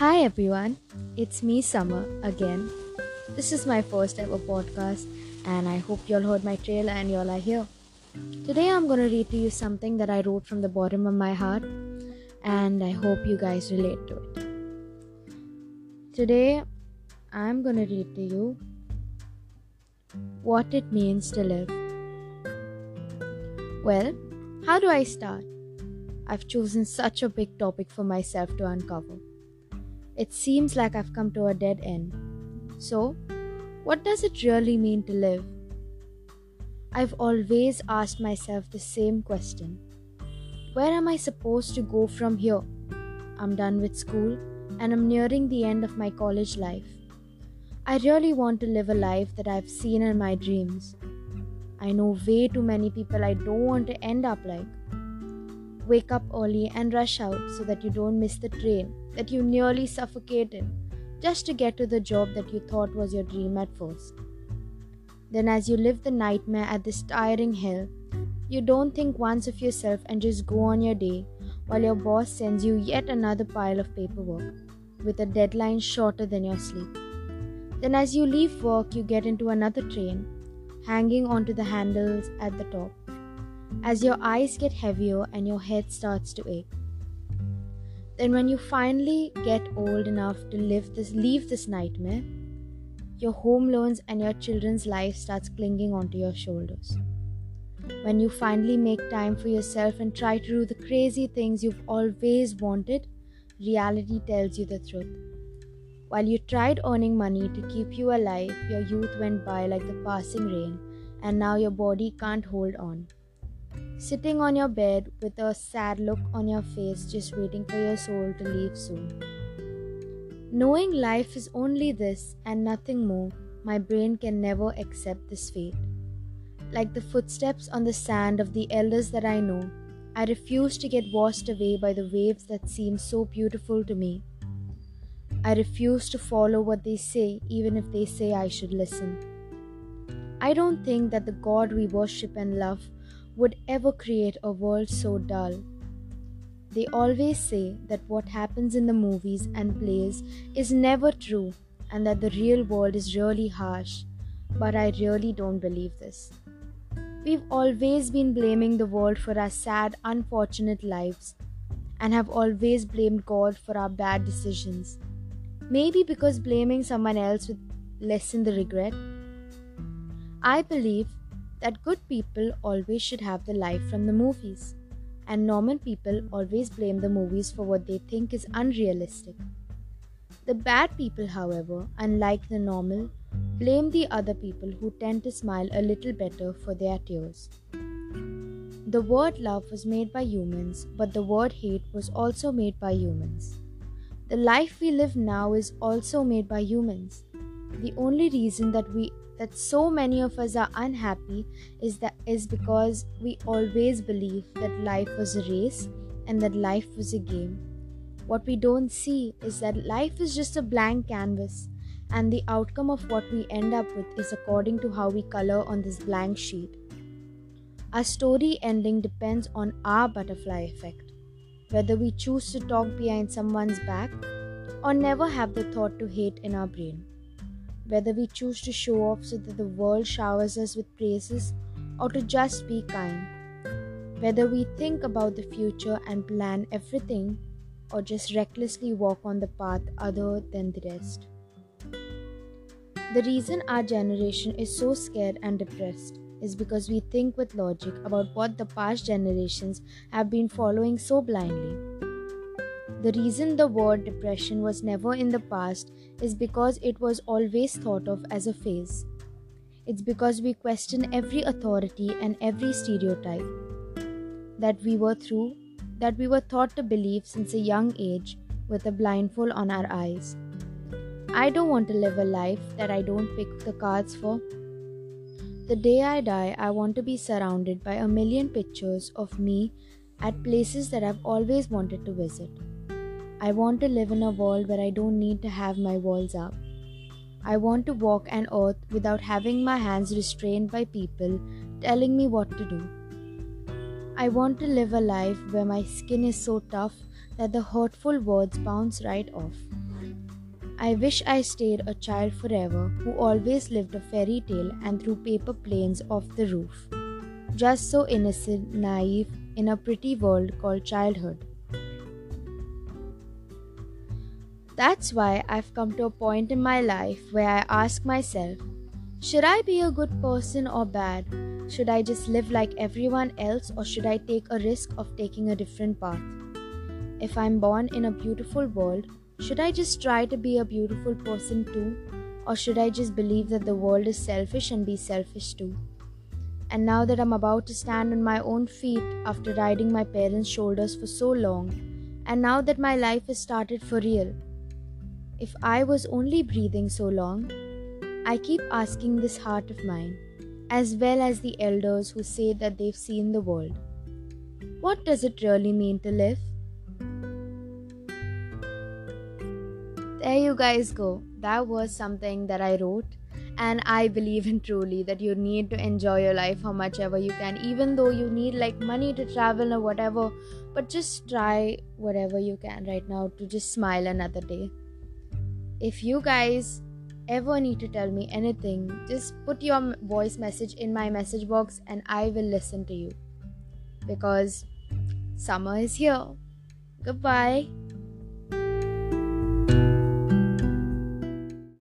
Hi everyone, it's me Summer again. This is my first ever podcast, and I hope you all heard my trailer and you all are here. Today I'm gonna read to you something that I wrote from the bottom of my heart, and I hope you guys relate to it. Today I'm gonna read to you what it means to live. Well, how do I start? I've chosen such a big topic for myself to uncover. It seems like I've come to a dead end. So, what does it really mean to live? I've always asked myself the same question Where am I supposed to go from here? I'm done with school and I'm nearing the end of my college life. I really want to live a life that I've seen in my dreams. I know way too many people I don't want to end up like. Wake up early and rush out so that you don't miss the train that you nearly suffocated just to get to the job that you thought was your dream at first. Then, as you live the nightmare at this tiring hell, you don't think once of yourself and just go on your day while your boss sends you yet another pile of paperwork with a deadline shorter than your sleep. Then, as you leave work, you get into another train, hanging onto the handles at the top. As your eyes get heavier and your head starts to ache. Then, when you finally get old enough to live this, leave this nightmare, your home loans and your children's life starts clinging onto your shoulders. When you finally make time for yourself and try to do the crazy things you've always wanted, reality tells you the truth. While you tried earning money to keep you alive, your youth went by like the passing rain, and now your body can't hold on sitting on your bed with a sad look on your face, just waiting for your soul to leave soon. Knowing life is only this and nothing more, my brain can never accept this fate. Like the footsteps on the sand of the elders that I know, I refuse to get washed away by the waves that seem so beautiful to me. I refuse to follow what they say, even if they say I should listen. I don't think that the God we worship and love would ever create a world so dull. They always say that what happens in the movies and plays is never true and that the real world is really harsh, but I really don't believe this. We've always been blaming the world for our sad, unfortunate lives and have always blamed God for our bad decisions. Maybe because blaming someone else would lessen the regret. I believe that good people always should have the life from the movies, and normal people always blame the movies for what they think is unrealistic. The bad people, however, unlike the normal, blame the other people who tend to smile a little better for their tears. The word love was made by humans, but the word hate was also made by humans. The life we live now is also made by humans. The only reason that we that so many of us are unhappy is that is because we always believe that life was a race and that life was a game. What we don't see is that life is just a blank canvas and the outcome of what we end up with is according to how we color on this blank sheet. Our story ending depends on our butterfly effect. Whether we choose to talk behind someone's back or never have the thought to hate in our brain whether we choose to show off so that the world showers us with praises or to just be kind, whether we think about the future and plan everything or just recklessly walk on the path other than the rest. The reason our generation is so scared and depressed is because we think with logic about what the past generations have been following so blindly. The reason the word depression was never in the past is because it was always thought of as a phase. It's because we question every authority and every stereotype that we were through, that we were taught to believe since a young age with a blindfold on our eyes. I don't want to live a life that I don't pick the cards for. The day I die, I want to be surrounded by a million pictures of me at places that I've always wanted to visit. I want to live in a world where I don't need to have my walls up. I want to walk an earth without having my hands restrained by people telling me what to do. I want to live a life where my skin is so tough that the hurtful words bounce right off. I wish I stayed a child forever who always lived a fairy tale and threw paper planes off the roof. Just so innocent, naive, in a pretty world called childhood. That's why I've come to a point in my life where I ask myself should I be a good person or bad? Should I just live like everyone else or should I take a risk of taking a different path? If I'm born in a beautiful world, should I just try to be a beautiful person too? Or should I just believe that the world is selfish and be selfish too? And now that I'm about to stand on my own feet after riding my parents' shoulders for so long, and now that my life has started for real, if I was only breathing so long, I keep asking this heart of mine, as well as the elders who say that they've seen the world. What does it really mean to live? There you guys go. That was something that I wrote. And I believe in truly that you need to enjoy your life how much ever you can, even though you need like money to travel or whatever. But just try whatever you can right now to just smile another day. If you guys ever need to tell me anything, just put your voice message in my message box and I will listen to you. Because summer is here. Goodbye.